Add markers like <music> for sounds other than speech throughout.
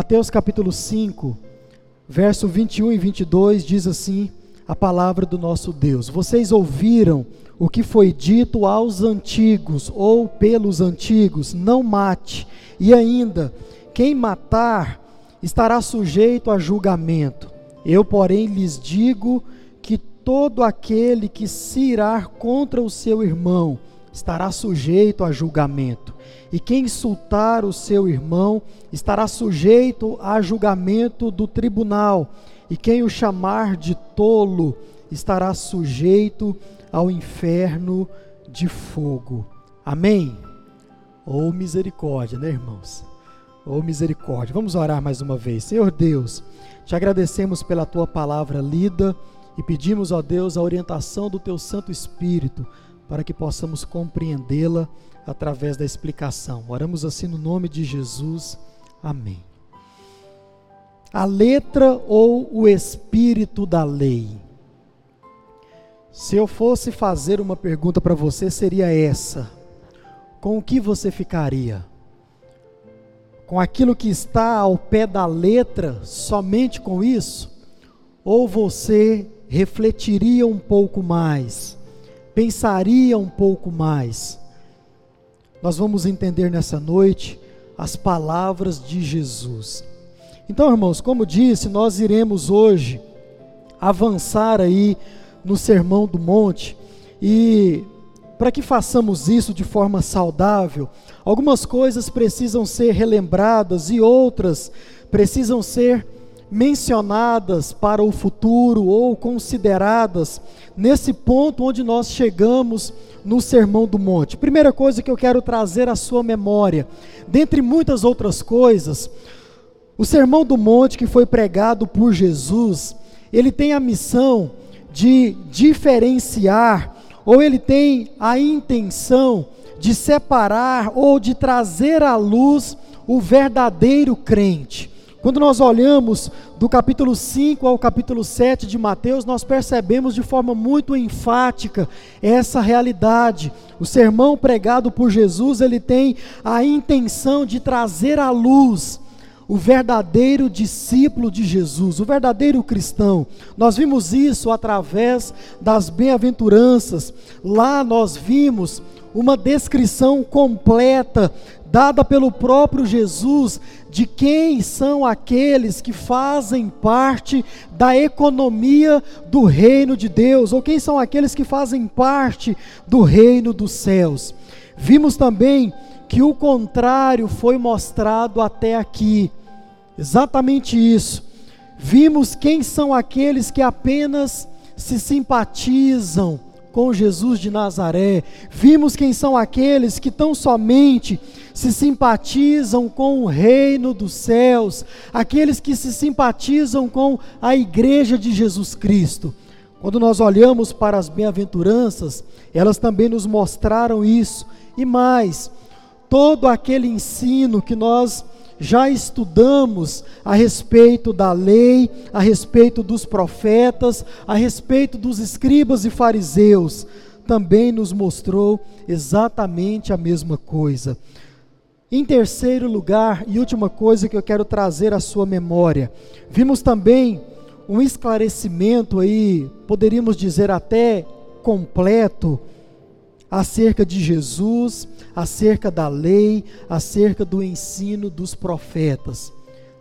Mateus capítulo 5, verso 21 e 22 diz assim: a palavra do nosso Deus. Vocês ouviram o que foi dito aos antigos ou pelos antigos: não mate. E ainda, quem matar estará sujeito a julgamento. Eu, porém, lhes digo que todo aquele que se irá contra o seu irmão estará sujeito a julgamento. E quem insultar o seu irmão estará sujeito a julgamento do tribunal e quem o chamar de tolo estará sujeito ao inferno de fogo. Amém? Ou oh, misericórdia, né, irmãos? Ou oh, misericórdia. Vamos orar mais uma vez. Senhor Deus, te agradecemos pela tua palavra lida e pedimos, ó Deus, a orientação do teu Santo Espírito para que possamos compreendê-la através da explicação. Oramos assim no nome de Jesus. Amém a letra ou o espírito da lei? Se eu fosse fazer uma pergunta para você, seria essa: com o que você ficaria? Com aquilo que está ao pé da letra, somente com isso? Ou você refletiria um pouco mais, pensaria um pouco mais? Nós vamos entender nessa noite as palavras de Jesus. Então, irmãos, como disse, nós iremos hoje avançar aí no Sermão do Monte e para que façamos isso de forma saudável, algumas coisas precisam ser relembradas e outras precisam ser mencionadas para o futuro ou consideradas nesse ponto onde nós chegamos no Sermão do Monte. Primeira coisa que eu quero trazer à sua memória, dentre muitas outras coisas, o Sermão do Monte que foi pregado por Jesus, ele tem a missão de diferenciar, ou ele tem a intenção de separar ou de trazer à luz o verdadeiro crente. Quando nós olhamos do capítulo 5 ao capítulo 7 de Mateus, nós percebemos de forma muito enfática essa realidade. O sermão pregado por Jesus, ele tem a intenção de trazer à luz o verdadeiro discípulo de Jesus, o verdadeiro cristão. Nós vimos isso através das bem-aventuranças. Lá nós vimos uma descrição completa dada pelo próprio Jesus de quem são aqueles que fazem parte da economia do reino de Deus, ou quem são aqueles que fazem parte do reino dos céus. Vimos também que o contrário foi mostrado até aqui. Exatamente isso. Vimos quem são aqueles que apenas se simpatizam com Jesus de Nazaré. Vimos quem são aqueles que tão somente se simpatizam com o reino dos céus, aqueles que se simpatizam com a igreja de Jesus Cristo. Quando nós olhamos para as bem-aventuranças, elas também nos mostraram isso. E mais, todo aquele ensino que nós já estudamos a respeito da lei, a respeito dos profetas, a respeito dos escribas e fariseus, também nos mostrou exatamente a mesma coisa. Em terceiro lugar, e última coisa que eu quero trazer à sua memória, vimos também um esclarecimento aí, poderíamos dizer até completo, acerca de Jesus, acerca da lei, acerca do ensino dos profetas.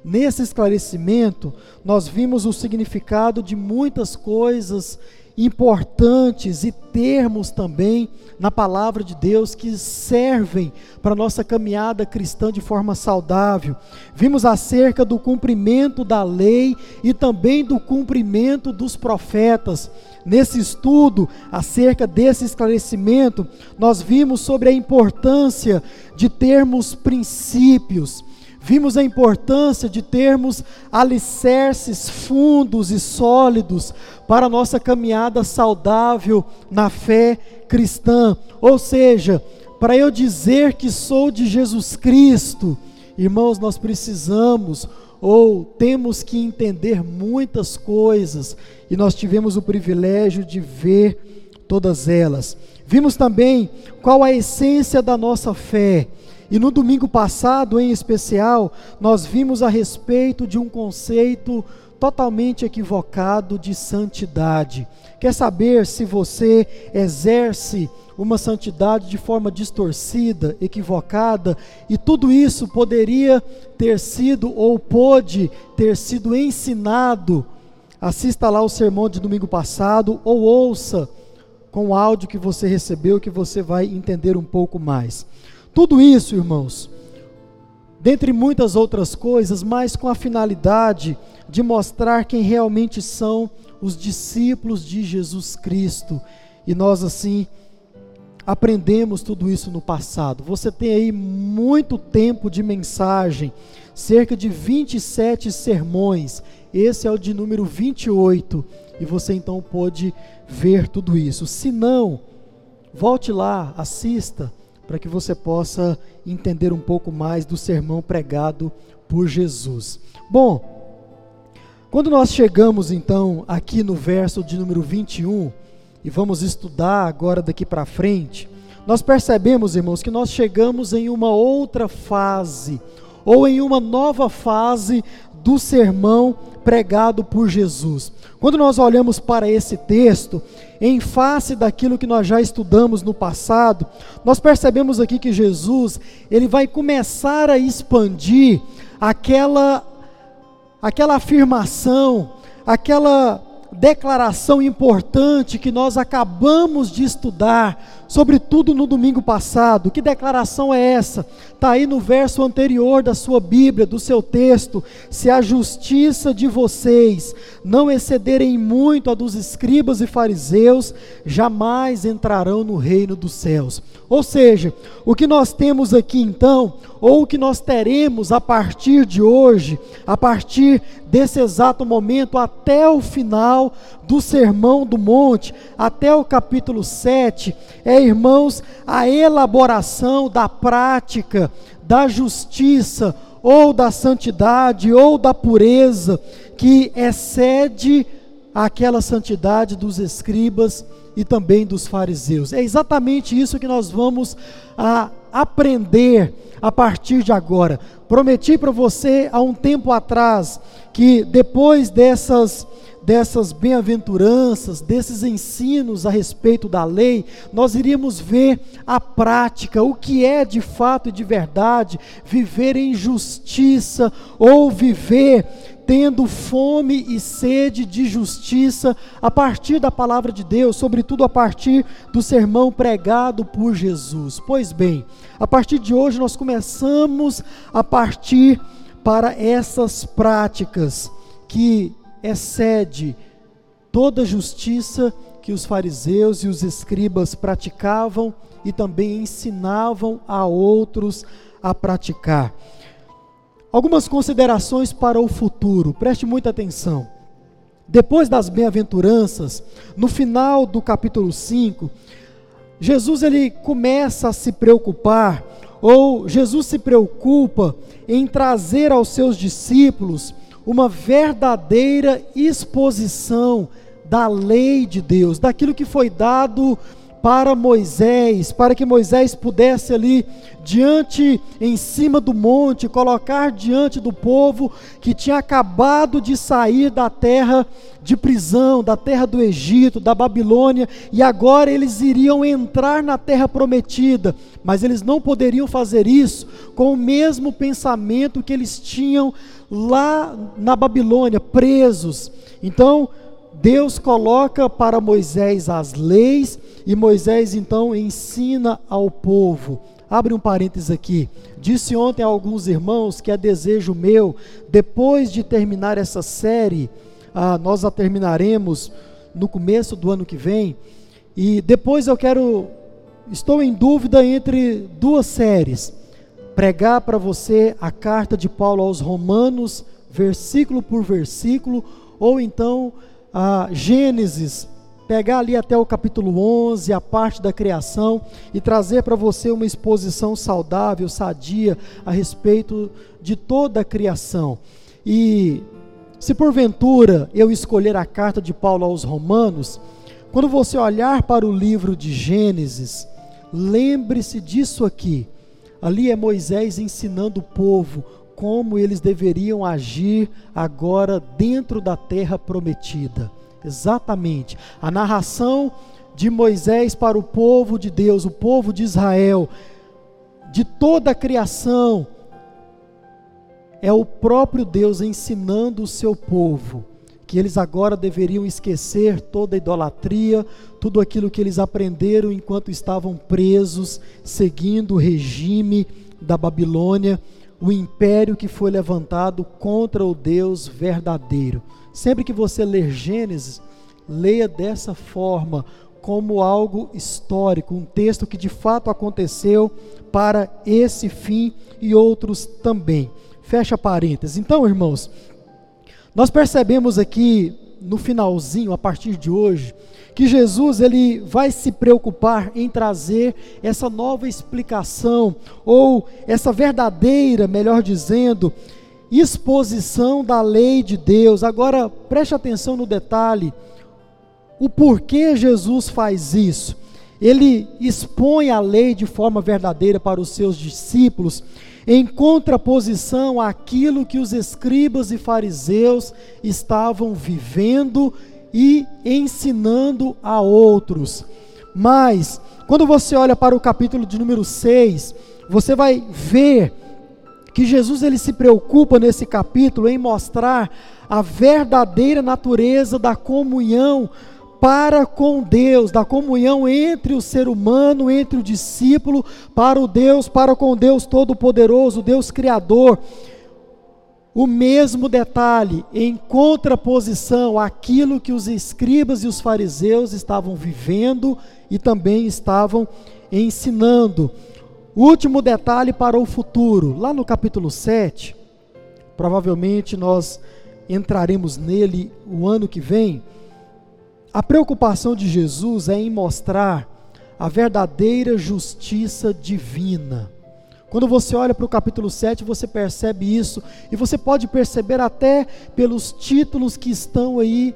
Nesse esclarecimento, nós vimos o significado de muitas coisas importantes e termos também na palavra de Deus que servem para nossa caminhada cristã de forma saudável. Vimos acerca do cumprimento da lei e também do cumprimento dos profetas. Nesse estudo acerca desse esclarecimento, nós vimos sobre a importância de termos princípios Vimos a importância de termos alicerces fundos e sólidos para a nossa caminhada saudável na fé cristã. Ou seja, para eu dizer que sou de Jesus Cristo, irmãos, nós precisamos ou temos que entender muitas coisas e nós tivemos o privilégio de ver todas elas. Vimos também qual a essência da nossa fé E no domingo passado, em especial, nós vimos a respeito de um conceito totalmente equivocado de santidade. Quer saber se você exerce uma santidade de forma distorcida, equivocada, e tudo isso poderia ter sido ou pôde ter sido ensinado. Assista lá o sermão de domingo passado ou ouça com o áudio que você recebeu que você vai entender um pouco mais. Tudo isso, irmãos, dentre muitas outras coisas, mas com a finalidade de mostrar quem realmente são os discípulos de Jesus Cristo. E nós, assim, aprendemos tudo isso no passado. Você tem aí muito tempo de mensagem, cerca de 27 sermões. Esse é o de número 28. E você então pode ver tudo isso. Se não, volte lá, assista, para que você possa entender um pouco mais do sermão pregado por Jesus. Bom, quando nós chegamos então aqui no verso de número 21 e vamos estudar agora daqui para frente, nós percebemos, irmãos, que nós chegamos em uma outra fase ou em uma nova fase do sermão pregado por Jesus. Quando nós olhamos para esse texto, em face daquilo que nós já estudamos no passado, nós percebemos aqui que Jesus, ele vai começar a expandir aquela aquela afirmação, aquela declaração importante que nós acabamos de estudar, sobretudo no domingo passado. Que declaração é essa? Está aí no verso anterior da sua Bíblia, do seu texto. Se a justiça de vocês não excederem muito a dos escribas e fariseus, jamais entrarão no reino dos céus. Ou seja, o que nós temos aqui então, ou o que nós teremos a partir de hoje, a partir desse exato momento até o final do Sermão do Monte, até o capítulo 7, é, irmãos, a elaboração da prática da justiça, ou da santidade, ou da pureza, que excede aquela santidade dos escribas e também dos fariseus. É exatamente isso que nós vamos a, aprender a partir de agora. Prometi para você há um tempo atrás que depois dessas dessas bem-aventuranças, desses ensinos a respeito da lei, nós iríamos ver a prática, o que é de fato e de verdade viver em justiça ou viver tendo fome e sede de justiça a partir da palavra de Deus, sobretudo a partir do sermão pregado por Jesus. Pois bem, a partir de hoje nós começamos a partir para essas práticas que excede toda justiça que os fariseus e os escribas praticavam e também ensinavam a outros a praticar. Algumas considerações para o futuro, preste muita atenção. Depois das bem-aventuranças, no final do capítulo 5, Jesus ele começa a se preocupar, ou Jesus se preocupa em trazer aos seus discípulos uma verdadeira exposição da lei de Deus, daquilo que foi dado para Moisés, para que Moisés pudesse ali diante em cima do monte colocar diante do povo que tinha acabado de sair da terra de prisão, da terra do Egito, da Babilônia, e agora eles iriam entrar na terra prometida, mas eles não poderiam fazer isso com o mesmo pensamento que eles tinham lá na Babilônia, presos. Então, Deus coloca para Moisés as leis e Moisés então ensina ao povo. Abre um parênteses aqui. Disse ontem a alguns irmãos que é desejo meu, depois de terminar essa série, ah, nós a terminaremos no começo do ano que vem, e depois eu quero, estou em dúvida entre duas séries. Pregar para você a carta de Paulo aos Romanos, versículo por versículo, ou então a Gênesis, pegar ali até o capítulo 11, a parte da criação, e trazer para você uma exposição saudável, sadia, a respeito de toda a criação. E se porventura eu escolher a carta de Paulo aos Romanos, quando você olhar para o livro de Gênesis, lembre-se disso aqui. Ali é Moisés ensinando o povo como eles deveriam agir agora dentro da terra prometida. Exatamente. A narração de Moisés para o povo de Deus, o povo de Israel, de toda a criação, é o próprio Deus ensinando o seu povo que eles agora deveriam esquecer toda a idolatria, tudo aquilo que eles aprenderam enquanto estavam presos, seguindo o regime da Babilônia, o império que foi levantado contra o Deus verdadeiro. Sempre que você ler Gênesis, leia dessa forma, como algo histórico, um texto que de fato aconteceu para esse fim e outros também. Fecha parênteses. Então, irmãos, nós percebemos aqui no finalzinho, a partir de hoje, que Jesus ele vai se preocupar em trazer essa nova explicação ou essa verdadeira, melhor dizendo, exposição da lei de Deus. Agora, preste atenção no detalhe. O porquê Jesus faz isso? Ele expõe a lei de forma verdadeira para os seus discípulos em contraposição àquilo que os escribas e fariseus estavam vivendo e ensinando a outros. Mas, quando você olha para o capítulo de número 6, você vai ver que Jesus ele se preocupa nesse capítulo em mostrar a verdadeira natureza da comunhão para com Deus, da comunhão entre o ser humano, entre o discípulo, para o Deus, para com Deus Todo-Poderoso, Deus Criador. O mesmo detalhe, em contraposição àquilo que os escribas e os fariseus estavam vivendo e também estavam ensinando. Último detalhe para o futuro, lá no capítulo 7, provavelmente nós entraremos nele o ano que vem a preocupação de Jesus é em mostrar a verdadeira justiça divina. Quando você olha para o capítulo 7, você percebe isso, e você pode perceber até pelos títulos que estão aí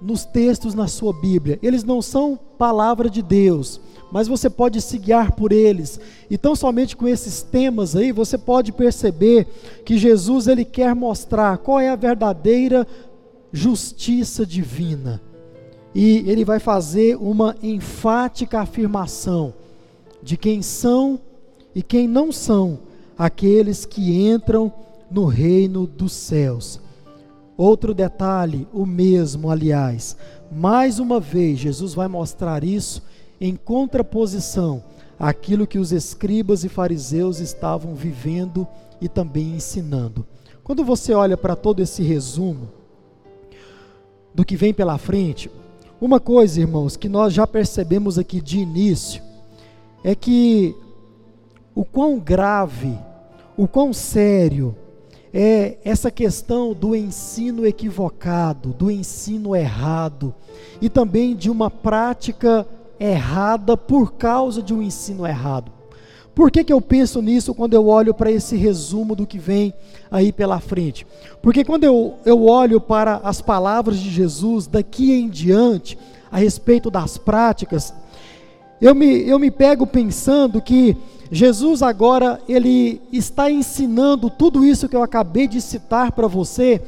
nos textos na sua Bíblia. Eles não são palavra de Deus, mas você pode se guiar por eles. E tão somente com esses temas aí, você pode perceber que Jesus ele quer mostrar qual é a verdadeira justiça divina e ele vai fazer uma enfática afirmação de quem são e quem não são aqueles que entram no reino dos céus. Outro detalhe, o mesmo, aliás, mais uma vez, Jesus vai mostrar isso em contraposição àquilo que os escribas e fariseus estavam vivendo e também ensinando. Quando você olha para todo esse resumo do que vem pela frente, uma coisa, irmãos, que nós já percebemos aqui de início, é que o quão grave, o quão sério é essa questão do ensino equivocado, do ensino errado e também de uma prática errada por causa de um ensino errado. Por que, que eu penso nisso quando eu olho para esse resumo do que vem aí pela frente? Porque quando eu, eu olho para as palavras de Jesus daqui em diante, a respeito das práticas, eu me, eu me pego pensando que Jesus agora, ele está ensinando tudo isso que eu acabei de citar para você,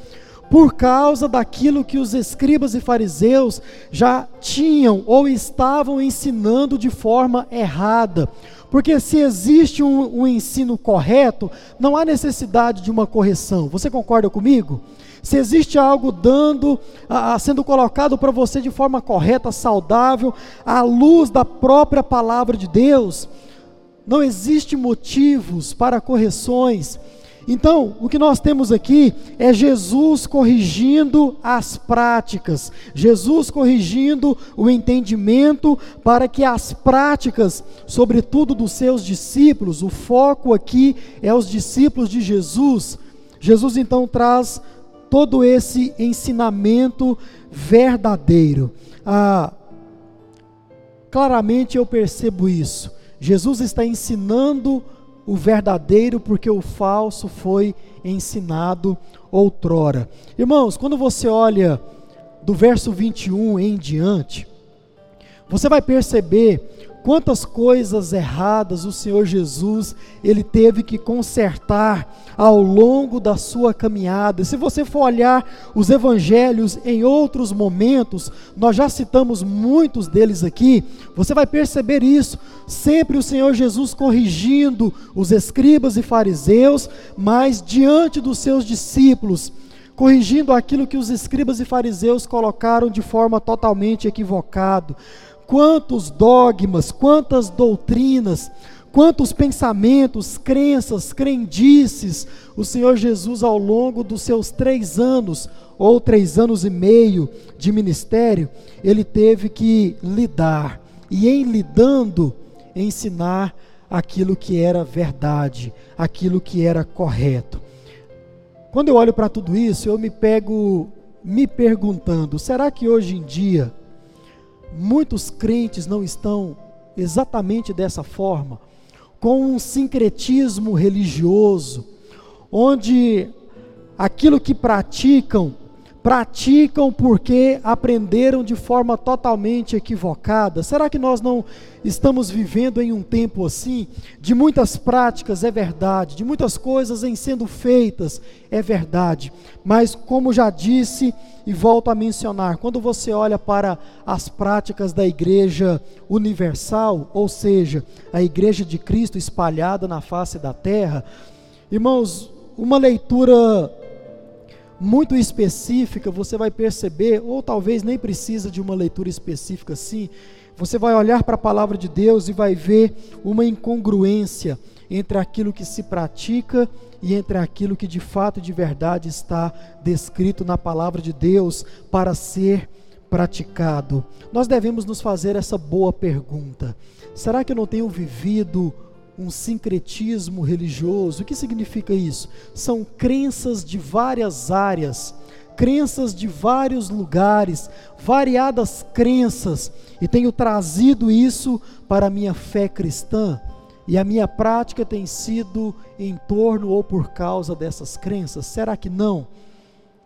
por causa daquilo que os escribas e fariseus já tinham ou estavam ensinando de forma errada. Porque se existe um, um, ensino correto, não há necessidade de uma correção. Você concorda comigo? Se existe algo dando, a, sendo colocado para você de forma correta, saudável, à luz da própria palavra de Deus, não existe motivos para correções. Então, o que nós temos aqui é Jesus corrigindo as práticas, Jesus corrigindo o entendimento para que as práticas, sobretudo dos seus discípulos, o foco aqui é os discípulos de Jesus. Jesus então traz todo esse ensinamento verdadeiro. Ah, claramente eu percebo isso. Jesus está ensinando o verdadeiro, porque o falso foi ensinado outrora. Irmãos, quando você olha do verso 21 em diante, você vai perceber quantas coisas erradas o Senhor Jesus ele teve que consertar ao longo da sua caminhada. Se você for olhar os evangelhos em outros momentos, nós já citamos muitos deles aqui, você vai perceber isso. Sempre o Senhor Jesus corrigindo os escribas e fariseus, mas diante dos seus discípulos, corrigindo aquilo que os escribas e fariseus colocaram de forma totalmente equivocada quantos dogmas, quantas doutrinas, quantos pensamentos, crenças, crendices o Senhor Jesus, ao longo dos seus três anos, ou três anos e meio de ministério, ele teve que lidar, e em lidando, ensinar aquilo que era verdade, aquilo que era correto. Quando eu olho para tudo isso, eu me pego me perguntando: será que hoje em dia, muitos crentes não estão exatamente dessa forma, com um sincretismo religioso, onde aquilo que praticam praticam porque aprenderam de forma totalmente equivocada? Será que nós não estamos vivendo em um tempo assim? De muitas práticas, é verdade, de muitas coisas em sendo feitas, é verdade, mas como já disse e volto a mencionar, quando você olha para as práticas da igreja universal, ou seja, a igreja de Cristo espalhada na face da terra, irmãos, uma leitura muito específica, você vai perceber, ou talvez nem precisa de uma leitura específica assim, você vai olhar para a palavra de Deus e vai ver uma incongruência entre aquilo que se pratica e entre aquilo que de fato e de verdade está descrito na palavra de Deus para ser praticado. Nós devemos nos fazer essa boa pergunta: será que eu não tenho vivido um sincretismo religioso. O que significa isso? São crenças de várias áreas, crenças de vários lugares, variadas crenças, e tenho trazido isso para a minha fé cristã. E a minha prática tem sido em torno ou por causa dessas crenças? Será que não?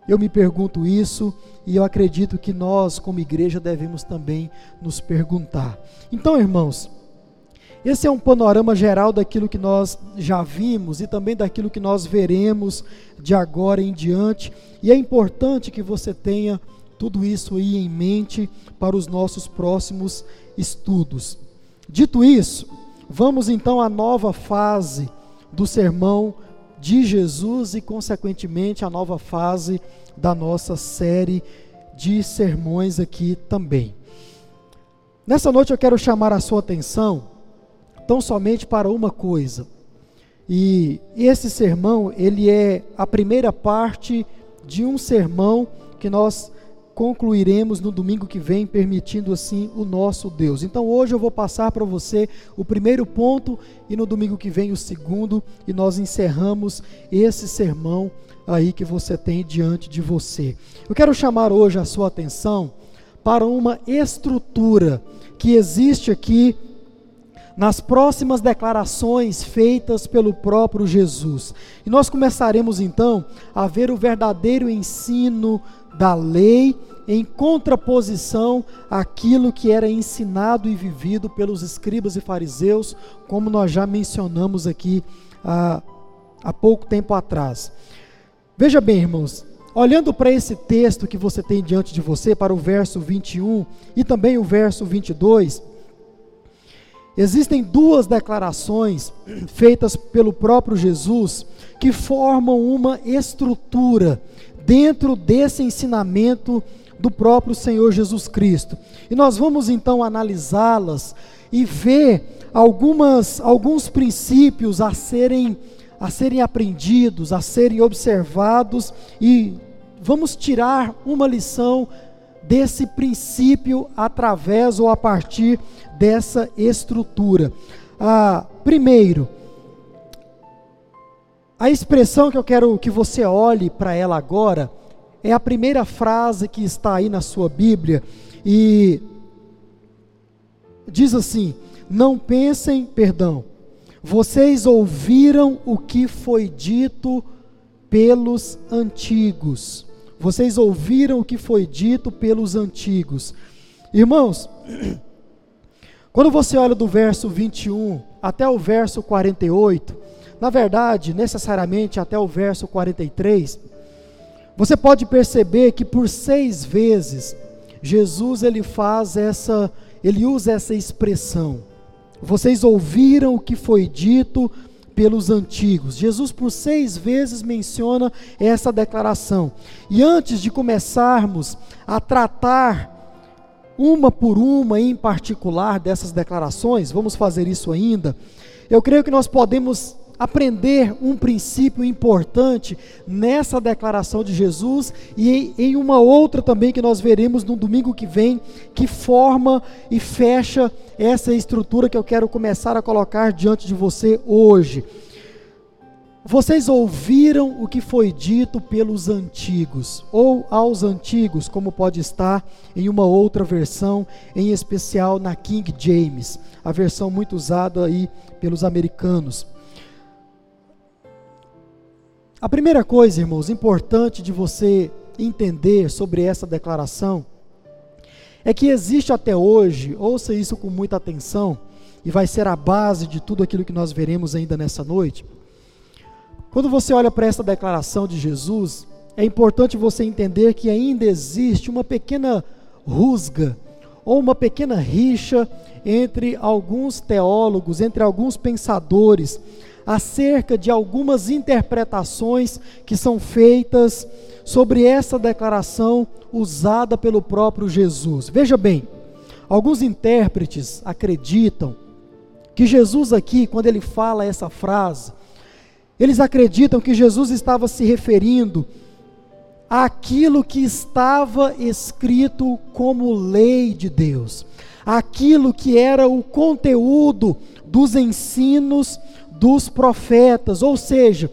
Eu me pergunto isso e eu acredito que nós, como igreja, devemos também nos perguntar. Então, irmãos, esse é um panorama geral daquilo que nós já vimos e também daquilo que nós veremos de agora em diante. E é importante que você tenha tudo isso aí em mente para os nossos próximos estudos. Dito isso, vamos então à nova fase do sermão de Jesus e, consequentemente, à nova fase da nossa série de sermões aqui também. Nessa noite eu quero chamar a sua atenção tão somente para uma coisa. E esse sermão, ele é a primeira parte de um sermão que nós concluiremos no domingo que vem, permitindo assim o nosso Deus. Então hoje eu vou passar para você o primeiro ponto e no domingo que vem o segundo, e nós encerramos esse sermão aí que você tem diante de você. Eu quero chamar hoje a sua atenção para uma estrutura que existe aqui nas próximas declarações feitas pelo próprio Jesus. E nós começaremos então a ver o verdadeiro ensino da lei em contraposição àquilo que era ensinado e vivido pelos escribas e fariseus, como nós já mencionamos aqui há, há pouco tempo atrás. Veja bem, irmãos, olhando para esse texto que você tem diante de você, para o verso 21 e também o verso 22, Existem duas declarações feitas pelo próprio Jesus que formam uma estrutura dentro desse ensinamento do próprio Senhor Jesus Cristo. E nós vamos então analisá-las e ver algumas alguns princípios a serem a serem aprendidos, a serem observados e vamos tirar uma lição desse princípio através ou a partir dessa estrutura. Ah, primeiro, a expressão que eu quero que você olhe para ela agora é a primeira frase que está aí na sua Bíblia e diz assim: Não pensem, perdão, vocês ouviram o que foi dito pelos antigos. Vocês ouviram o que foi dito pelos antigos. Irmãos, <clears throat> Quando você olha do verso 21 até o verso 48, na verdade, necessariamente até o verso 43, você pode perceber que por seis vezes Jesus ele faz essa, ele usa essa expressão. Vocês ouviram o que foi dito pelos antigos. Jesus por seis vezes menciona essa declaração. E antes de começarmos a tratar uma por uma em particular dessas declarações, vamos fazer isso ainda. Eu creio que nós podemos aprender um princípio importante nessa declaração de Jesus e em uma outra também que nós veremos no domingo que vem, que forma e fecha essa estrutura que eu quero começar a colocar diante de você hoje. Vocês ouviram o que foi dito pelos antigos, ou aos antigos, como pode estar em uma outra versão, em especial na King James, a versão muito usada aí pelos americanos. A primeira coisa, irmãos, importante de você entender sobre essa declaração é que existe até hoje, ouça isso com muita atenção, e vai ser a base de tudo aquilo que nós veremos ainda nessa noite. Quando você olha para essa declaração de Jesus, é importante você entender que ainda existe uma pequena rusga ou uma pequena rixa entre alguns teólogos, entre alguns pensadores, acerca de algumas interpretações que são feitas sobre essa declaração usada pelo próprio Jesus. Veja bem, alguns intérpretes acreditam que Jesus aqui, quando ele fala essa frase, eles acreditam que Jesus estava se referindo àquilo que estava escrito como lei de Deus, aquilo que era o conteúdo dos ensinos dos profetas, ou seja,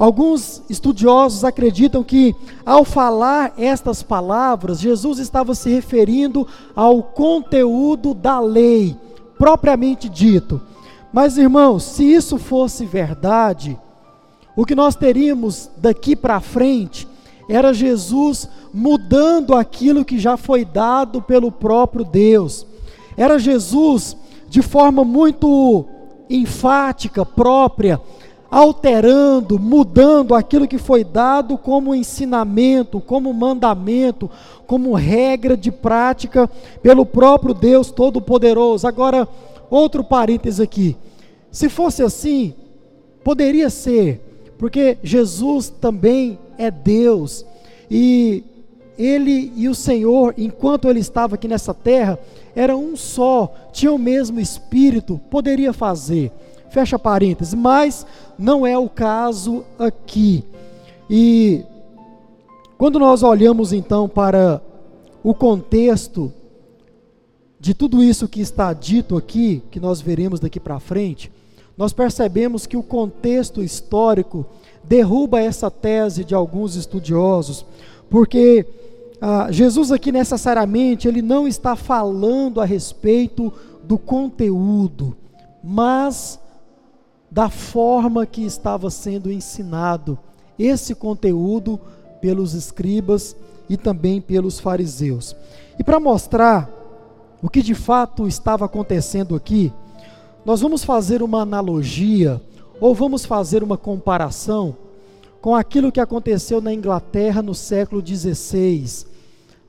Alguns estudiosos acreditam que, ao falar estas palavras, Jesus estava se referindo ao conteúdo da lei, propriamente dito. Mas, irmãos, se isso fosse verdade, o que nós teríamos daqui para frente era Jesus mudando aquilo que já foi dado pelo próprio Deus. Era Jesus de forma muito enfática, própria, alterando, mudando aquilo que foi dado como ensinamento, como mandamento, como regra de prática pelo próprio Deus Todo-Poderoso. Agora, outro parênteses aqui. Se fosse assim, poderia ser porque Jesus também é Deus e ele e o Senhor, enquanto ele estava aqui nessa terra, era um só, tinha o mesmo espírito, poderia fazer. Fecha parênteses, mas não é o caso aqui. E quando nós olhamos então para o contexto de tudo isso que está dito aqui, que nós veremos daqui para frente, nós percebemos que o contexto histórico derruba essa tese de alguns estudiosos, porque ah, Jesus aqui necessariamente ele não está falando a respeito do conteúdo, mas da forma que estava sendo ensinado esse conteúdo pelos escribas e também pelos fariseus. E para mostrar o que de fato estava acontecendo aqui, nós vamos fazer uma analogia ou vamos fazer uma comparação com aquilo que aconteceu na Inglaterra no século XVI,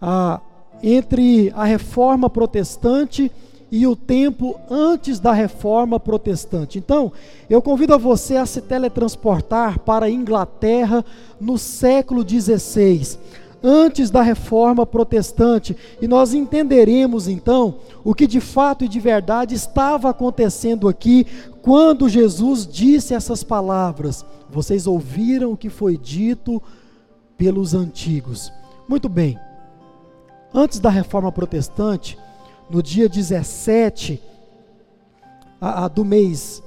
ah, entre a reforma protestante e o tempo antes da reforma protestante. Então, eu convido a você a se teletransportar para a Inglaterra no século XVI antes da reforma protestante, e nós entenderemos então o que de fato e de verdade estava acontecendo aqui quando Jesus disse essas palavras. Vocês ouviram o que foi dito pelos antigos. Muito bem. Antes da reforma protestante, no dia 17 a, a, do mês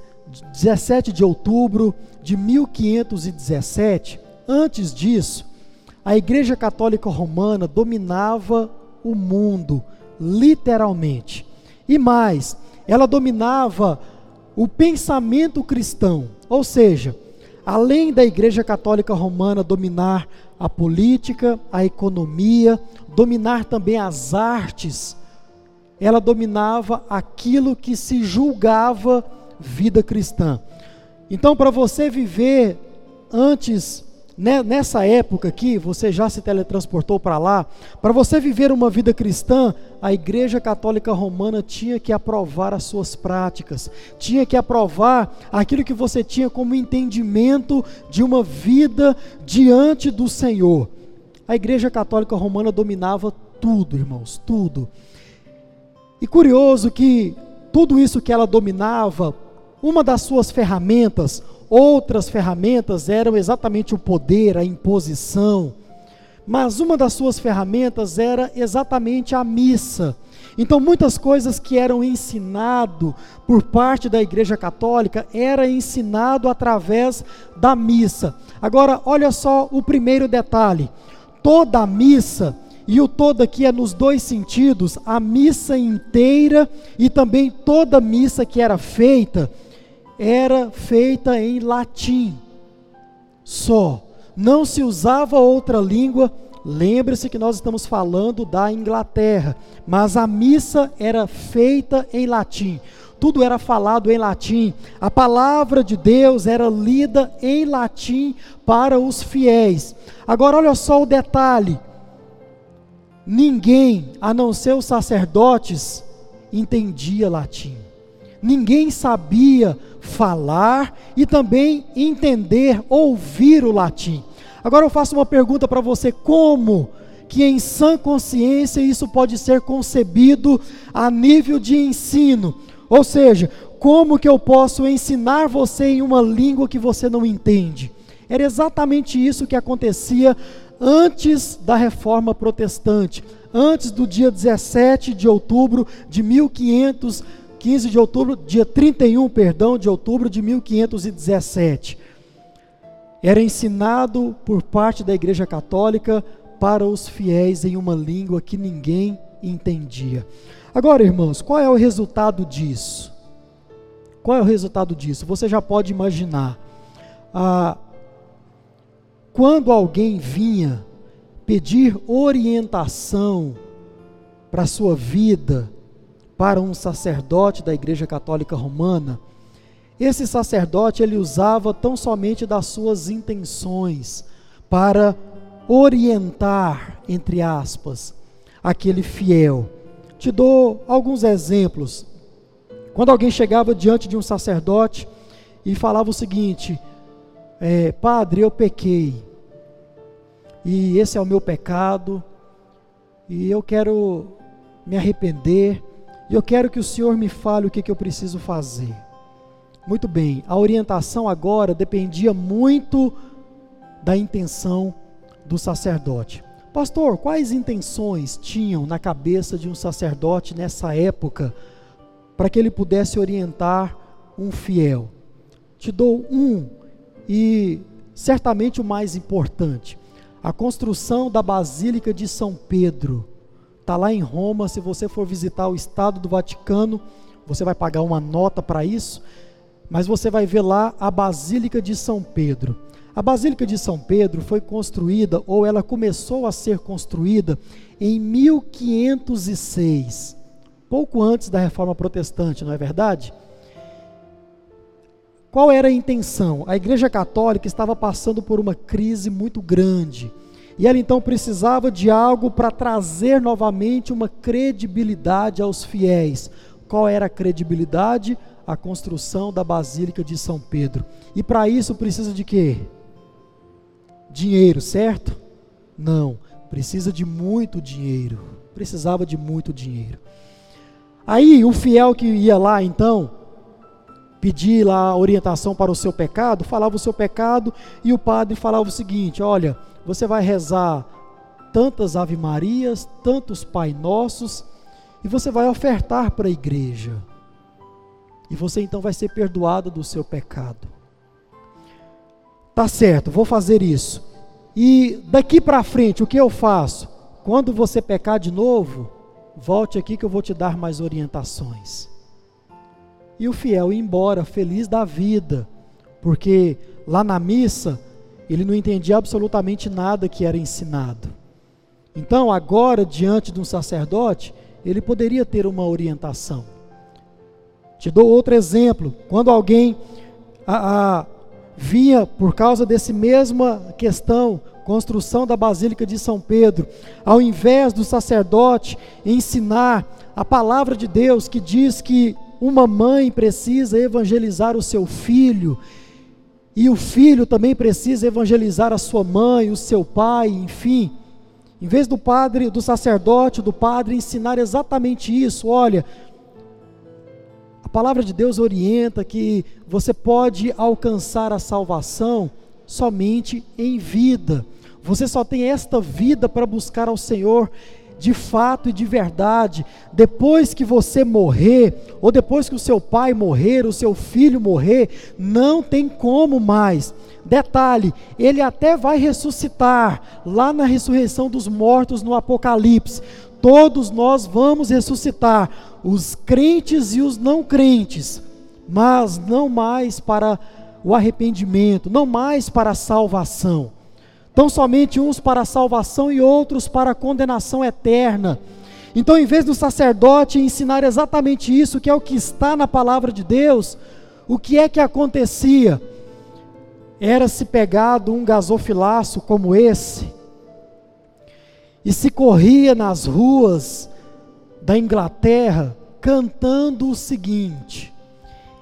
17 de outubro de 1517, antes disso, a Igreja Católica Romana dominava o mundo, literalmente. E mais, ela dominava o pensamento cristão, ou seja, além da Igreja Católica Romana dominar a política, a economia, dominar também as artes, ela dominava aquilo que se julgava vida cristã. Então, para você viver antes, né, nessa época aqui, você já se teletransportou para lá, para você viver uma vida cristã, a Igreja Católica Romana tinha que aprovar as suas práticas, tinha que aprovar aquilo que você tinha como entendimento de uma vida diante do Senhor. A Igreja Católica Romana dominava tudo, irmãos, tudo. E curioso que tudo isso que ela dominava, uma das suas ferramentas, outras ferramentas eram exatamente o poder, a imposição, mas uma das suas ferramentas era exatamente a missa. Então, muitas coisas que eram ensinado por parte da Igreja Católica era ensinado através da missa. Agora, olha só o primeiro detalhe: toda a missa e o todo aqui é nos dois sentidos, a missa inteira e também toda missa que era feita, era feita em latim só. Não se usava outra língua. Lembre-se que nós estamos falando da Inglaterra, mas a missa era feita em latim. Tudo era falado em latim. A palavra de Deus era lida em latim para os fiéis. Agora olha só o detalhe ninguém, a não ser os sacerdotes, entendia latim. Ninguém sabia falar e também entender, ouvir o latim. Agora eu faço uma pergunta para você: como que em sã consciência isso pode ser concebido a nível de ensino? Ou seja, como que eu posso ensinar você em uma língua que você não entende? Era exatamente isso que acontecia antes da reforma protestante, antes do dia 17 de outubro de 1515 de outubro, dia 31, perdão, de outubro de 1517. Era ensinado por parte da Igreja Católica para os fiéis em uma língua que ninguém entendia. Agora, irmãos, qual é o resultado disso? Qual é o resultado disso? Você já pode imaginar. Ah, quando alguém vinha pedir orientação para a sua vida para um sacerdote da Igreja Católica Romana, esse sacerdote ele usava tão somente das suas intenções para orientar, entre aspas, aquele fiel. Te dou alguns exemplos. Quando alguém chegava diante de um sacerdote e falava o seguinte: é, Padre, eu pequei, e esse é o meu pecado, e eu quero me arrepender, e eu quero que o Senhor me fale o que, que eu preciso fazer. Muito bem, a orientação agora dependia muito da intenção do sacerdote. Pastor, quais intenções tinham na cabeça de um sacerdote nessa época para que ele pudesse orientar um fiel? Te dou um e certamente o mais importante. A construção da Basílica de São Pedro está lá em Roma. Se você for visitar o Estado do Vaticano, você vai pagar uma nota para isso, mas você vai ver lá a Basílica de São Pedro. A Basílica de São Pedro foi construída, ou ela começou a ser construída, em 1506, pouco antes da Reforma Protestante, não é verdade? Qual era a intenção? A Igreja Católica estava passando por uma crise muito grande. E ela então precisava de algo para trazer novamente uma credibilidade aos fiéis. Qual era a credibilidade? A construção da Basílica de São Pedro. E para isso precisa de quê? Dinheiro, certo? Não, precisa de muito dinheiro. Precisava de muito dinheiro. Aí o fiel que ia lá então, pedir lá orientação para o seu pecado, falava o seu pecado e o padre falava o seguinte: olha, você vai rezar tantas Ave Marias, tantos Pai Nossos, e você vai ofertar para a igreja. E você então vai ser perdoado do seu pecado. Tá certo, vou fazer isso. E daqui para frente, o que eu faço? Quando você pecar de novo, volte aqui que eu vou te dar mais orientações e o fiel ia embora, feliz da vida, porque lá na missa ele não entendia absolutamente nada que era ensinado. Então, agora, diante de um sacerdote, ele poderia ter uma orientação. Te dou outro exemplo. Quando alguém a, a, vinha por causa desse mesma questão, construção da Basílica de São Pedro, ao invés do sacerdote ensinar a palavra de Deus que diz que uma mãe precisa evangelizar o seu filho, e o filho também precisa evangelizar a sua mãe, o seu pai, enfim. Em vez do padre, do sacerdote, do padre ensinar exatamente isso, olha, palavra de Deus orienta que você pode alcançar a salvação somente em vida. Você só tem esta vida para buscar ao Senhor de fato e de verdade, depois que você morrer, ou depois que o seu pai morrer, o seu filho morrer, não tem como mais. Detalhe, ele até vai ressuscitar lá na ressurreição dos mortos no Apocalipse. Todos nós vamos ressuscitar, os crentes e os não crentes, mas não mais para o arrependimento, não mais para a salvação. Tão somente uns para a salvação e outros para a condenação eterna. Então, em vez do sacerdote ensinar exatamente isso, que é o que está na palavra de Deus, o que é que acontecia? Era se pegado um gasofilaço como esse e se corria nas ruas da Inglaterra cantando o seguinte: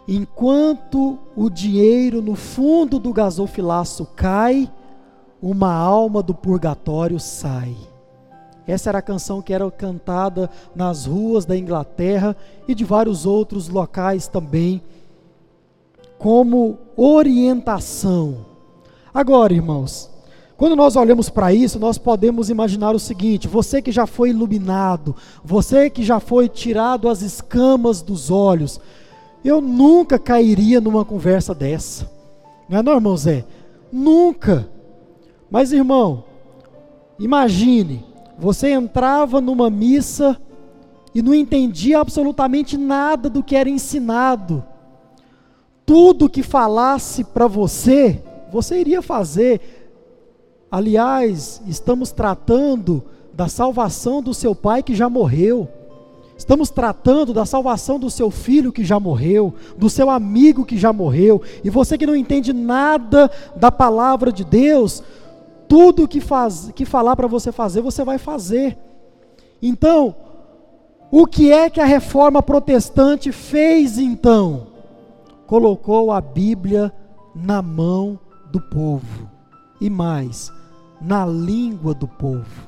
enquanto o dinheiro no fundo do gasofilaço cai, uma alma do purgatório sai. Essa era a canção que era cantada nas ruas da Inglaterra e de vários outros locais também, como orientação. Agora, irmãos, quando nós olhamos para isso, nós podemos imaginar o seguinte: você que já foi iluminado, você que já foi tirado as escamas dos olhos, eu nunca cairia numa conversa dessa. Não é, não, irmão Zé? Nunca. Mas irmão, imagine, você entrava numa missa e não entendia absolutamente nada do que era ensinado. Tudo que falasse para você, você iria fazer. Aliás, estamos tratando da salvação do seu pai que já morreu. Estamos tratando da salvação do seu filho que já morreu, do seu amigo que já morreu, e você que não entende nada da palavra de Deus, tudo que, faz, que falar para você fazer, você vai fazer. Então, o que é que a reforma protestante fez então? Colocou a Bíblia na mão do povo. E mais, na língua do povo.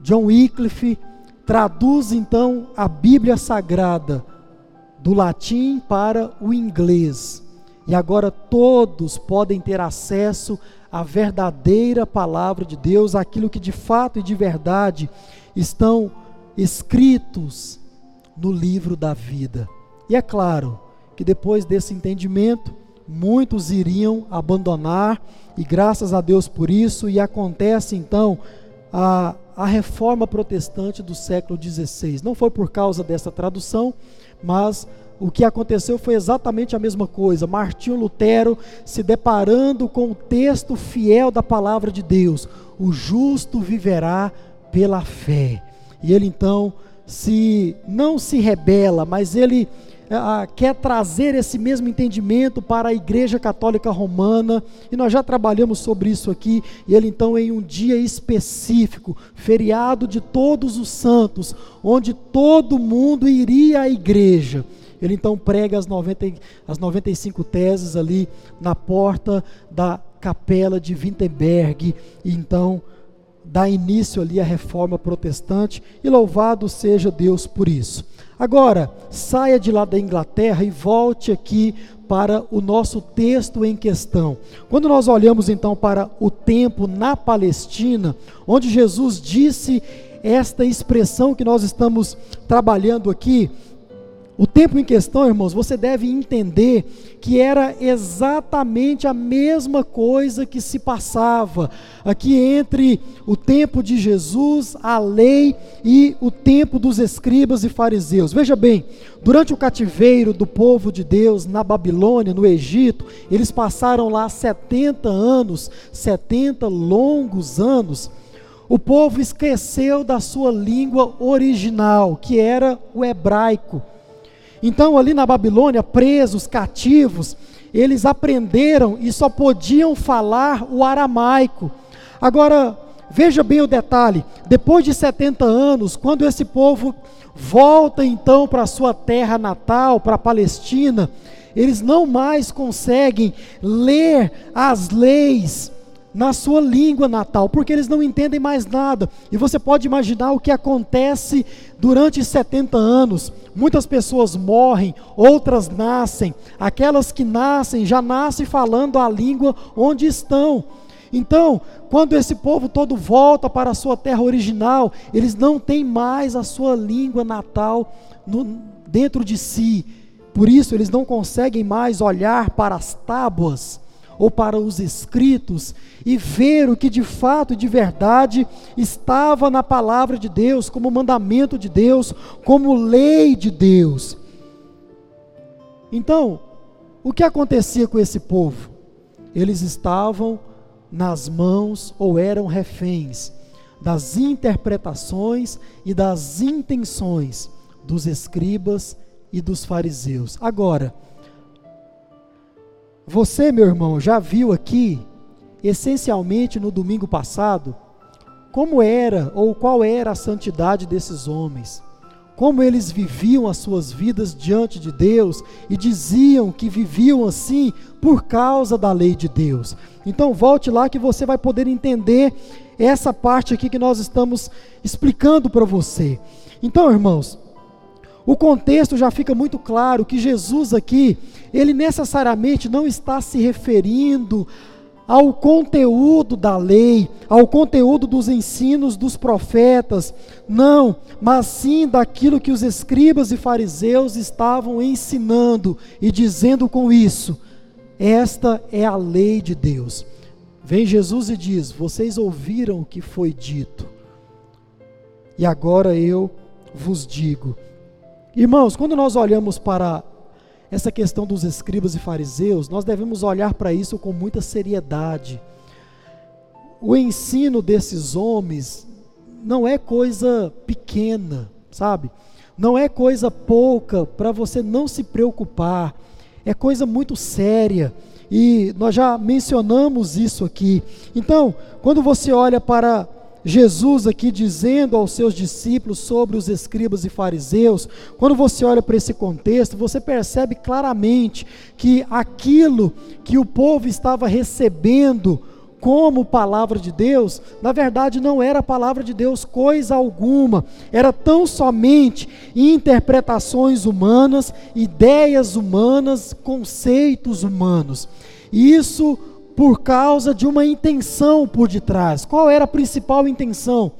John Wycliffe traduz então a Bíblia Sagrada do latim para o inglês. E agora todos podem ter acesso a verdadeira palavra de Deus, aquilo que de fato e de verdade estão escritos no livro da vida. E é claro que depois desse entendimento, muitos iriam abandonar, e graças a Deus por isso, e acontece então a, a reforma protestante do século XVI. Não foi por causa dessa tradução, mas o que aconteceu foi exatamente a mesma coisa. Martinho Lutero se deparando com o texto fiel da palavra de Deus: o justo viverá pela fé. E ele então se não se rebela, mas ele quer trazer esse mesmo entendimento para a Igreja Católica Romana, e nós já trabalhamos sobre isso aqui, e ele então em um dia específico, feriado de todos os santos, onde todo mundo iria à igreja, ele então prega as, 90, as 95 teses ali na porta da capela de Wittenberg, e então dá início ali à reforma protestante, e louvado seja Deus por isso. Agora, saia de lá da Inglaterra e volte aqui para o nosso texto em questão. Quando nós olhamos então para o tempo na Palestina, onde Jesus disse esta expressão que nós estamos trabalhando aqui, o tempo em questão, irmãos, você deve entender que era exatamente a mesma coisa que se passava aqui entre o tempo de Jesus, a lei e o tempo dos escribas e fariseus. Veja bem, durante o cativeiro do povo de Deus na Babilônia, no Egito, eles passaram lá 70 anos, 70 longos anos o povo esqueceu da sua língua original, que era o hebraico. Então, ali na Babilônia, presos, cativos, eles aprenderam e só podiam falar o aramaico. Agora, veja bem o detalhe: depois de 70 anos, quando esse povo volta então para sua terra natal, para a Palestina, eles não mais conseguem ler as leis na sua língua natal, porque eles não entendem mais nada. E você pode imaginar o que acontece durante 70 anos. Muitas pessoas morrem, outras nascem. Aquelas que nascem já nascem falando a língua onde estão. Então, quando esse povo todo volta para a sua terra original, eles não têm mais a sua língua natal no, dentro de si. Por isso, eles não conseguem mais olhar para as tábuas ou para os escritos e ver o que de fato e de verdade estava na palavra de Deus, como mandamento de Deus, como lei de Deus. Então, o que acontecia com esse povo? Eles estavam nas mãos ou eram reféns das interpretações e das intenções dos escribas e dos fariseus. Agora, você, meu irmão, já viu aqui, essencialmente no domingo passado, como era ou qual era a santidade desses homens, como eles viviam as suas vidas diante de Deus e diziam que viviam assim por causa da lei de Deus. Então, volte lá que você vai poder entender essa parte aqui que nós estamos explicando para você. Então, irmãos, o contexto já fica muito claro que Jesus aqui, ele necessariamente não está se referindo ao conteúdo da lei, ao conteúdo dos ensinos dos profetas, não, mas sim daquilo que os escribas e fariseus estavam ensinando e dizendo com isso: esta é a lei de Deus. Vem Jesus e diz: Vocês ouviram o que foi dito, e agora eu vos digo. Irmãos, quando nós olhamos para essa questão dos escribas e fariseus, nós devemos olhar para isso com muita seriedade. O ensino desses homens não é coisa pequena, sabe? Não é coisa pouca para você não se preocupar. É coisa muito séria. E nós já mencionamos isso aqui. Então, quando você olha para Jesus aqui dizendo aos seus discípulos sobre os escribas e fariseus, quando você olha para esse contexto, você percebe claramente que aquilo que o povo estava recebendo como palavra de Deus, na verdade não era palavra de Deus coisa alguma, era tão somente interpretações humanas, ideias humanas, conceitos humanos. E isso por causa de uma intenção por detrás. Qual era a principal intenção?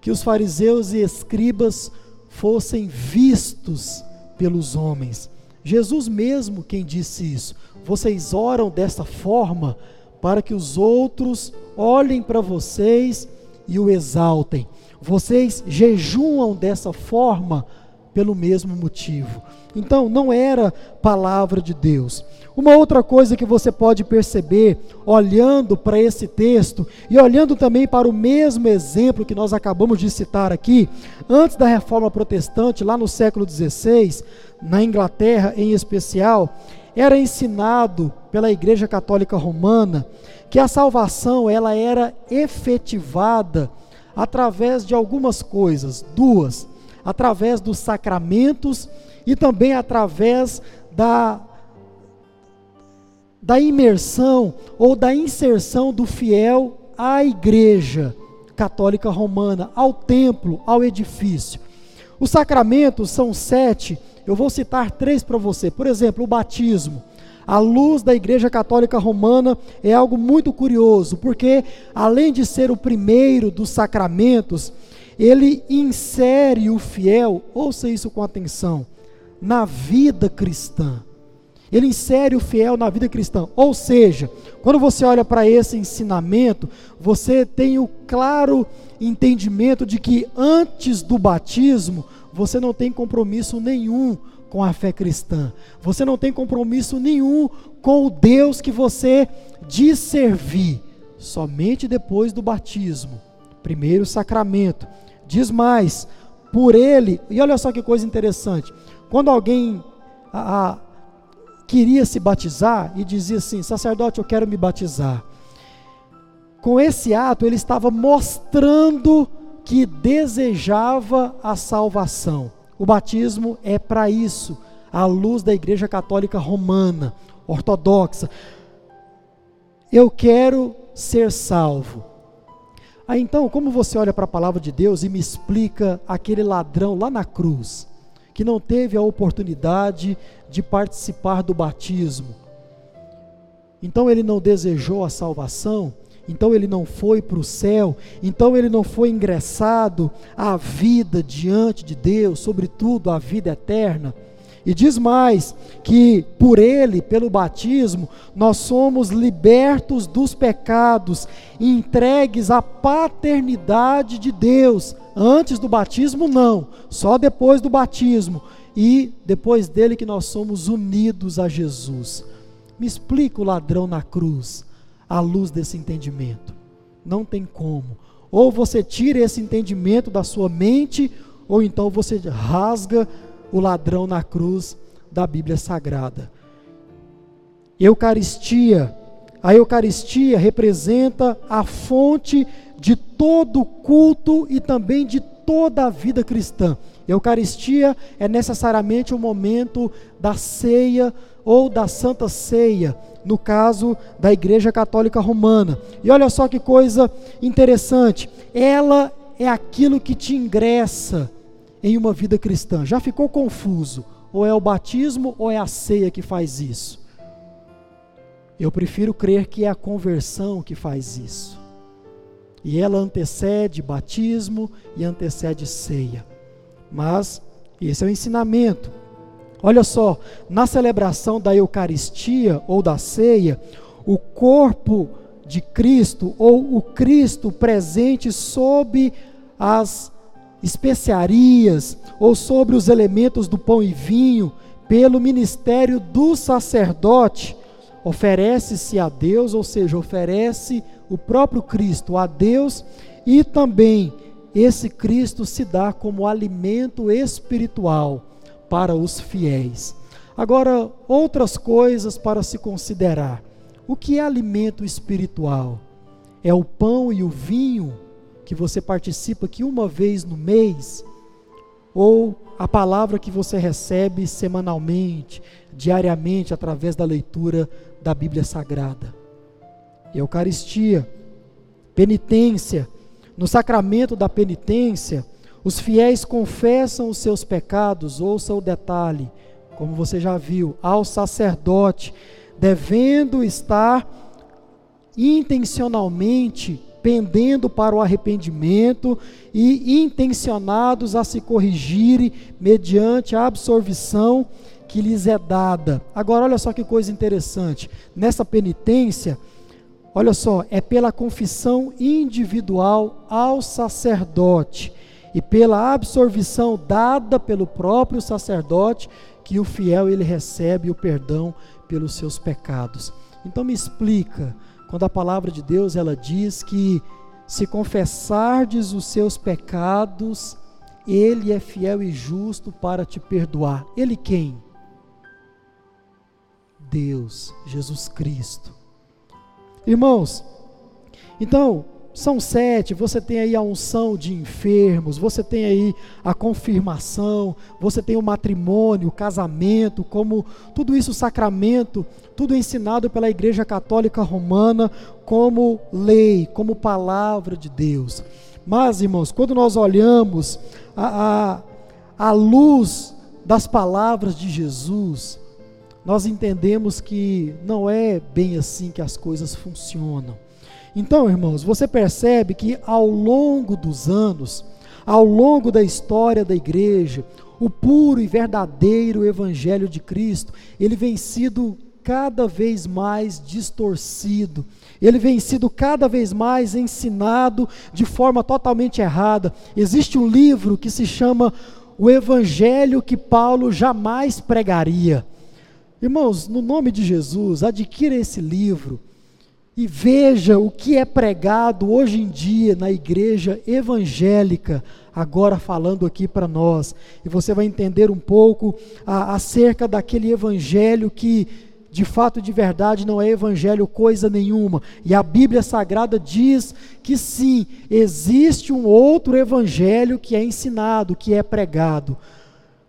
Que os fariseus e escribas fossem vistos pelos homens. Jesus mesmo quem disse isso. Vocês oram dessa forma para que os outros olhem para vocês e o exaltem. Vocês jejuam dessa forma pelo mesmo motivo. Então, não era palavra de Deus. Uma outra coisa que você pode perceber, olhando para esse texto e olhando também para o mesmo exemplo que nós acabamos de citar aqui, antes da reforma protestante, lá no século XVI, na Inglaterra em especial, era ensinado pela Igreja Católica Romana que a salvação ela era efetivada através de algumas coisas, duas através dos sacramentos e também através da, da imersão ou da inserção do fiel à igreja católica romana, ao templo, ao edifício. Os sacramentos são sete, eu vou citar três para você. Por exemplo, o batismo. A luz da Igreja Católica Romana é algo muito curioso, porque além de ser o primeiro dos sacramentos, ele insere o fiel, ouça isso com atenção, na vida cristã. Ele insere o fiel na vida cristã. Ou seja, quando você olha para esse ensinamento, você tem o claro entendimento de que antes do batismo, você não tem compromisso nenhum com a fé cristã. Você não tem compromisso nenhum com o Deus que você diz servir. Somente depois do batismo Primeiro sacramento. Diz mais, por ele, e olha só que coisa interessante, quando alguém a, a, queria se batizar e dizia assim: sacerdote, eu quero me batizar. Com esse ato, ele estava mostrando que desejava a salvação. O batismo é para isso, à luz da Igreja Católica Romana, ortodoxa. Eu quero ser salvo. Aí então, como você olha para a palavra de Deus e me explica aquele ladrão lá na cruz, que não teve a oportunidade de participar do batismo, então ele não desejou a salvação, então ele não foi para o céu, então ele não foi ingressado à vida diante de Deus, sobretudo à vida eterna. E diz mais que por ele, pelo batismo, nós somos libertos dos pecados entregues à paternidade de Deus. Antes do batismo, não, só depois do batismo. E depois dele que nós somos unidos a Jesus. Me explica o ladrão na cruz, à luz desse entendimento. Não tem como. Ou você tira esse entendimento da sua mente, ou então você rasga o ladrão na cruz da Bíblia Sagrada. Eucaristia. A Eucaristia representa a fonte de todo culto e também de toda a vida cristã. Eucaristia é necessariamente o momento da ceia ou da Santa Ceia, no caso da Igreja Católica Romana. E olha só que coisa interessante, ela é aquilo que te ingressa em uma vida cristã. Já ficou confuso? Ou é o batismo ou é a ceia que faz isso? Eu prefiro crer que é a conversão que faz isso. E ela antecede batismo e antecede ceia. Mas esse é o ensinamento. Olha só, na celebração da Eucaristia ou da ceia, o corpo de Cristo ou o Cristo presente sob as especiarias ou sobre os elementos do pão e vinho, pelo ministério do sacerdote, oferece-se a Deus, ou seja, oferece o próprio Cristo a Deus e também esse Cristo se dá como alimento espiritual para os fiéis. Agora, outras coisas para se considerar. O que é alimento espiritual? É o pão e o vinho que você participa aqui uma vez no mês, ou a palavra que você recebe semanalmente, diariamente, através da leitura da Bíblia Sagrada. Eucaristia, penitência. No sacramento da penitência, os fiéis confessam os seus pecados, ouça o detalhe, como você já viu, ao sacerdote, devendo estar intencionalmente pendendo para o arrependimento e intencionados a se corrigirem mediante a absorvição que lhes é dada. Agora, olha só que coisa interessante. Nessa penitência, olha só, é pela confissão individual ao sacerdote e pela absorvição dada pelo próprio sacerdote que o fiel ele recebe o perdão pelos seus pecados. Então me explica, quando a palavra de Deus ela diz que se confessardes os seus pecados, ele é fiel e justo para te perdoar. Ele quem? Deus, Jesus Cristo. Irmãos, então, são sete, você tem aí a unção de enfermos, você tem aí a confirmação, você tem o matrimônio, o casamento, como tudo isso sacramento, tudo ensinado pela Igreja Católica Romana como lei, como palavra de Deus. Mas, irmãos, quando nós olhamos a, a, a luz das palavras de Jesus, nós entendemos que não é bem assim que as coisas funcionam. Então, irmãos, você percebe que ao longo dos anos, ao longo da história da igreja, o puro e verdadeiro evangelho de Cristo, ele vem sido cada vez mais distorcido, ele vem sido cada vez mais ensinado de forma totalmente errada. Existe um livro que se chama O Evangelho que Paulo jamais pregaria. Irmãos, no nome de Jesus, adquira esse livro e veja o que é pregado hoje em dia na igreja evangélica, agora falando aqui para nós. E você vai entender um pouco a, acerca daquele evangelho que, de fato, de verdade, não é evangelho coisa nenhuma. E a Bíblia Sagrada diz que sim, existe um outro evangelho que é ensinado, que é pregado.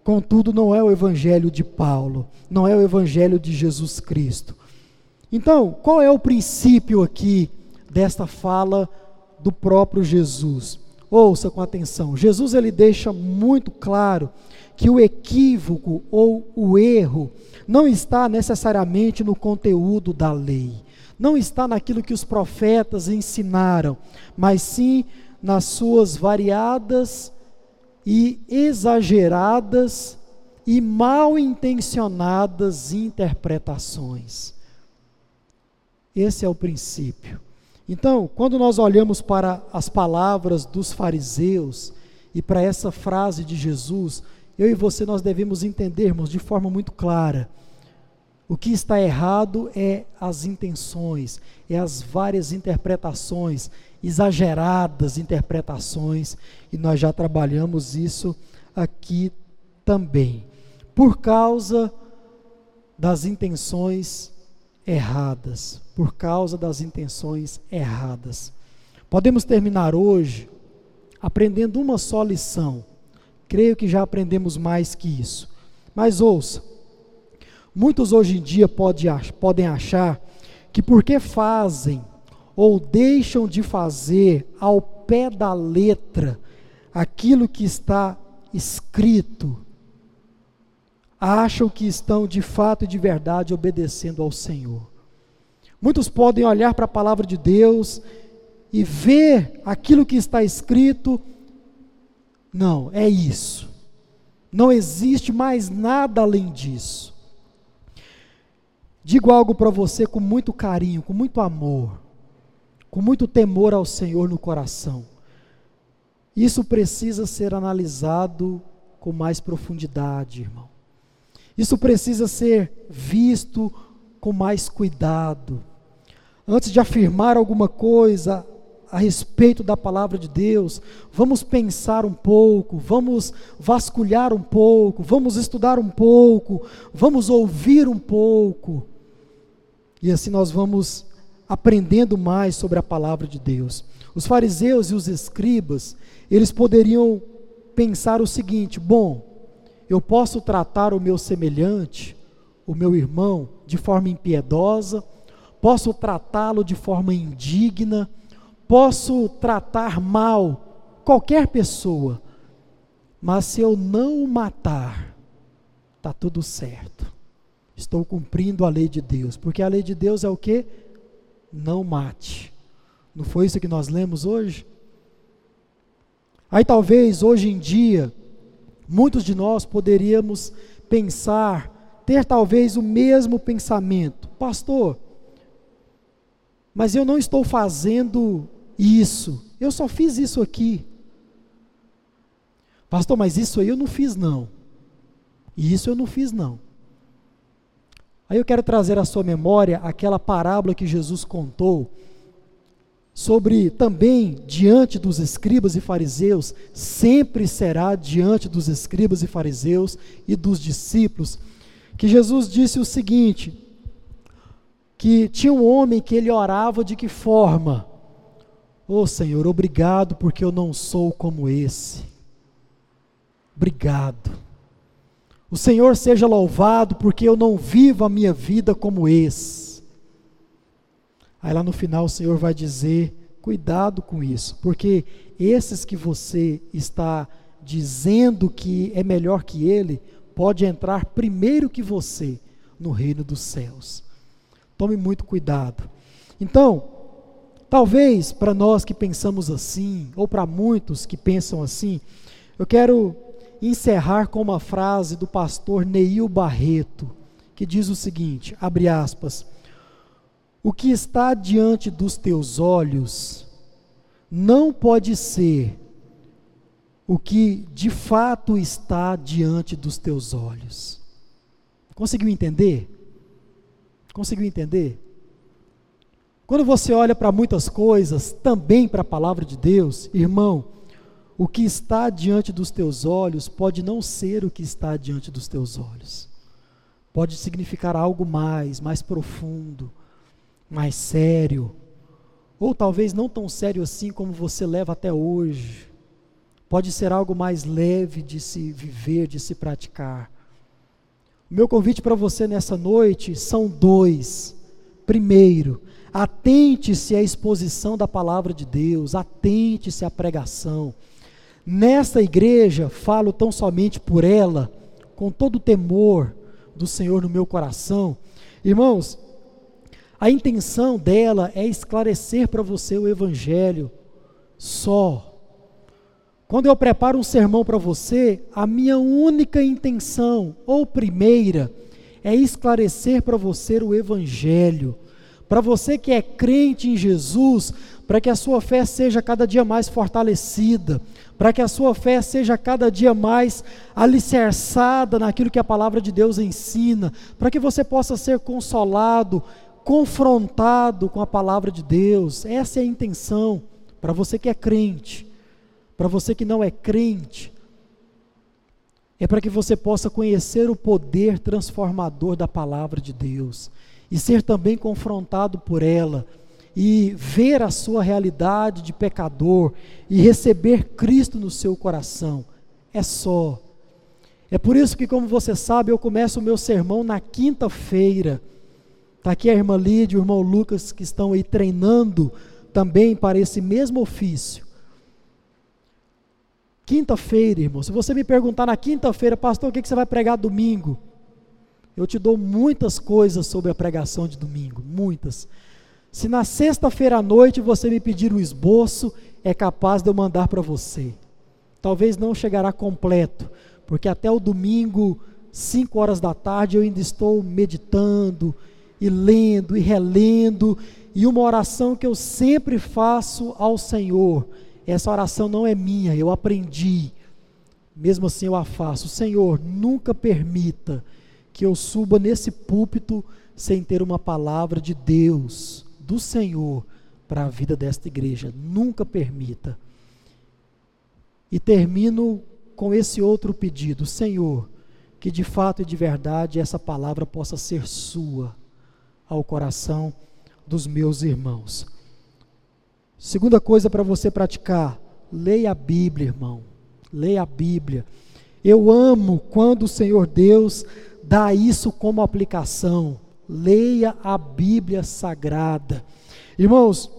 Contudo, não é o evangelho de Paulo, não é o evangelho de Jesus Cristo. Então, qual é o princípio aqui desta fala do próprio Jesus? Ouça com atenção. Jesus ele deixa muito claro que o equívoco ou o erro não está necessariamente no conteúdo da lei, não está naquilo que os profetas ensinaram, mas sim nas suas variadas e exageradas e mal intencionadas interpretações. Esse é o princípio. Então, quando nós olhamos para as palavras dos fariseus e para essa frase de Jesus, eu e você nós devemos entendermos de forma muito clara. O que está errado é as intenções, é as várias interpretações, exageradas interpretações, e nós já trabalhamos isso aqui também. Por causa das intenções erradas, por causa das intenções erradas. Podemos terminar hoje aprendendo uma só lição. Creio que já aprendemos mais que isso. Mas ouça, muitos hoje em dia pode, podem achar que porque fazem ou deixam de fazer ao pé da letra aquilo que está escrito, acham que estão de fato e de verdade obedecendo ao Senhor. Muitos podem olhar para a palavra de Deus e ver aquilo que está escrito. Não, é isso. Não existe mais nada além disso. Digo algo para você com muito carinho, com muito amor, com muito temor ao Senhor no coração. Isso precisa ser analisado com mais profundidade, irmão. Isso precisa ser visto com mais cuidado. Antes de afirmar alguma coisa a respeito da palavra de Deus, vamos pensar um pouco, vamos vasculhar um pouco, vamos estudar um pouco, vamos ouvir um pouco. E assim nós vamos aprendendo mais sobre a palavra de Deus. Os fariseus e os escribas, eles poderiam pensar o seguinte: bom, eu posso tratar o meu semelhante, o meu irmão, de forma impiedosa, posso tratá-lo de forma indigna, posso tratar mal qualquer pessoa, mas se eu não o matar, está tudo certo. Estou cumprindo a lei de Deus, porque a lei de Deus é o que? Não mate. Não foi isso que nós lemos hoje? Aí talvez hoje em dia Muitos de nós poderíamos pensar, ter talvez o mesmo pensamento, pastor, mas eu não estou fazendo isso, eu só fiz isso aqui. Pastor, mas isso aí eu não fiz não. E isso eu não fiz não. Aí eu quero trazer à sua memória aquela parábola que Jesus contou sobre também diante dos escribas e fariseus, sempre será diante dos escribas e fariseus e dos discípulos, que Jesus disse o seguinte: que tinha um homem que ele orava de que forma? Ô oh, Senhor, obrigado porque eu não sou como esse. Obrigado. O Senhor seja louvado porque eu não vivo a minha vida como esse. Aí lá no final o Senhor vai dizer: cuidado com isso, porque esses que você está dizendo que é melhor que ele, pode entrar primeiro que você no reino dos céus. Tome muito cuidado. Então, talvez para nós que pensamos assim, ou para muitos que pensam assim, eu quero encerrar com uma frase do pastor Neil Barreto, que diz o seguinte: abre aspas. O que está diante dos teus olhos não pode ser o que de fato está diante dos teus olhos. Conseguiu entender? Conseguiu entender? Quando você olha para muitas coisas, também para a palavra de Deus, irmão, o que está diante dos teus olhos pode não ser o que está diante dos teus olhos. Pode significar algo mais, mais profundo, mais sério, ou talvez não tão sério assim como você leva até hoje. Pode ser algo mais leve de se viver, de se praticar. O meu convite para você nessa noite são dois. Primeiro, atente-se à exposição da palavra de Deus, atente-se à pregação. Nesta igreja, falo tão somente por ela, com todo o temor do Senhor no meu coração. Irmãos, a intenção dela é esclarecer para você o Evangelho só. Quando eu preparo um sermão para você, a minha única intenção, ou primeira, é esclarecer para você o Evangelho. Para você que é crente em Jesus, para que a sua fé seja cada dia mais fortalecida, para que a sua fé seja cada dia mais alicerçada naquilo que a palavra de Deus ensina, para que você possa ser consolado, confrontado com a palavra de Deus. Essa é a intenção para você que é crente. Para você que não é crente, é para que você possa conhecer o poder transformador da palavra de Deus e ser também confrontado por ela e ver a sua realidade de pecador e receber Cristo no seu coração. É só. É por isso que, como você sabe, eu começo o meu sermão na quinta-feira Está aqui a irmã Lídia o irmão Lucas que estão aí treinando também para esse mesmo ofício. Quinta-feira, irmão, se você me perguntar na quinta-feira, pastor, o que, que você vai pregar domingo? Eu te dou muitas coisas sobre a pregação de domingo, muitas. Se na sexta-feira à noite você me pedir um esboço, é capaz de eu mandar para você. Talvez não chegará completo, porque até o domingo, 5 horas da tarde, eu ainda estou meditando, e lendo e relendo, e uma oração que eu sempre faço ao Senhor. Essa oração não é minha, eu aprendi. Mesmo assim eu a faço. Senhor, nunca permita que eu suba nesse púlpito sem ter uma palavra de Deus, do Senhor, para a vida desta igreja. Nunca permita. E termino com esse outro pedido: Senhor, que de fato e de verdade essa palavra possa ser sua ao coração dos meus irmãos. Segunda coisa para você praticar: leia a Bíblia, irmão. Leia a Bíblia. Eu amo quando o Senhor Deus dá isso como aplicação. Leia a Bíblia Sagrada. Irmãos,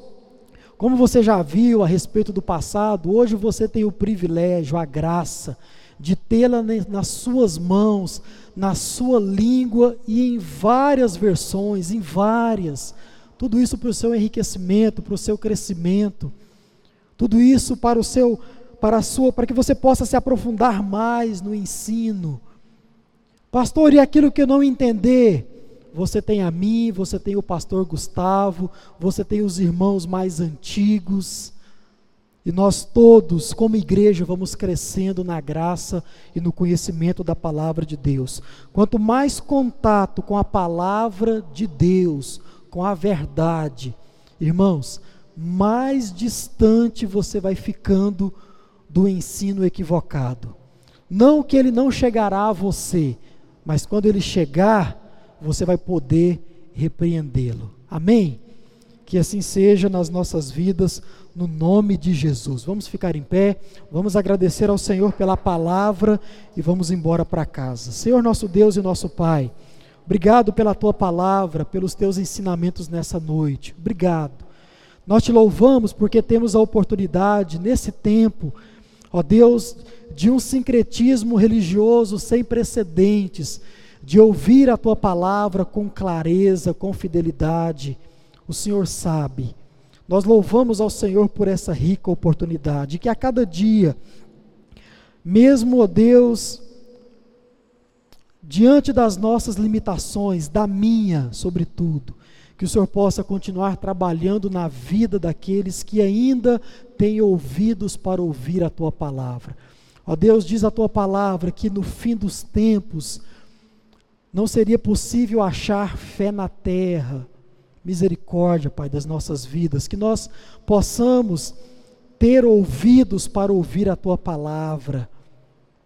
como você já viu a respeito do passado, hoje você tem o privilégio, a graça de tê-la nas suas mãos, na sua língua e em várias versões, em várias. Tudo isso para o seu enriquecimento, para o seu crescimento. Tudo isso para o seu para a sua, para que você possa se aprofundar mais no ensino. Pastor, e aquilo que eu não entender, você tem a mim, você tem o pastor Gustavo, você tem os irmãos mais antigos. E nós todos, como igreja, vamos crescendo na graça e no conhecimento da palavra de Deus. Quanto mais contato com a palavra de Deus, com a verdade, irmãos, mais distante você vai ficando do ensino equivocado. Não que ele não chegará a você, mas quando ele chegar, você vai poder repreendê-lo. Amém? Que assim seja nas nossas vidas no nome de Jesus. Vamos ficar em pé, vamos agradecer ao Senhor pela palavra e vamos embora para casa. Senhor nosso Deus e nosso Pai, obrigado pela tua palavra, pelos teus ensinamentos nessa noite. Obrigado. Nós te louvamos porque temos a oportunidade nesse tempo, ó Deus, de um sincretismo religioso sem precedentes, de ouvir a tua palavra com clareza, com fidelidade. O Senhor sabe nós louvamos ao Senhor por essa rica oportunidade, que a cada dia, mesmo, ó Deus, diante das nossas limitações, da minha, sobretudo, que o Senhor possa continuar trabalhando na vida daqueles que ainda têm ouvidos para ouvir a tua palavra. Ó Deus, diz a tua palavra que no fim dos tempos não seria possível achar fé na terra, misericórdia, Pai, das nossas vidas, que nós possamos ter ouvidos para ouvir a tua palavra.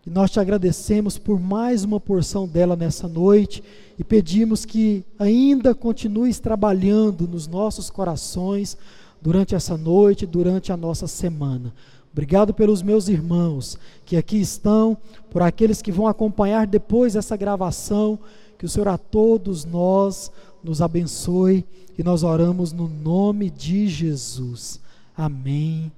E nós te agradecemos por mais uma porção dela nessa noite e pedimos que ainda continues trabalhando nos nossos corações durante essa noite, durante a nossa semana. Obrigado pelos meus irmãos que aqui estão, por aqueles que vão acompanhar depois essa gravação. Que o Senhor a todos nós nos abençoe e nós oramos no nome de Jesus. Amém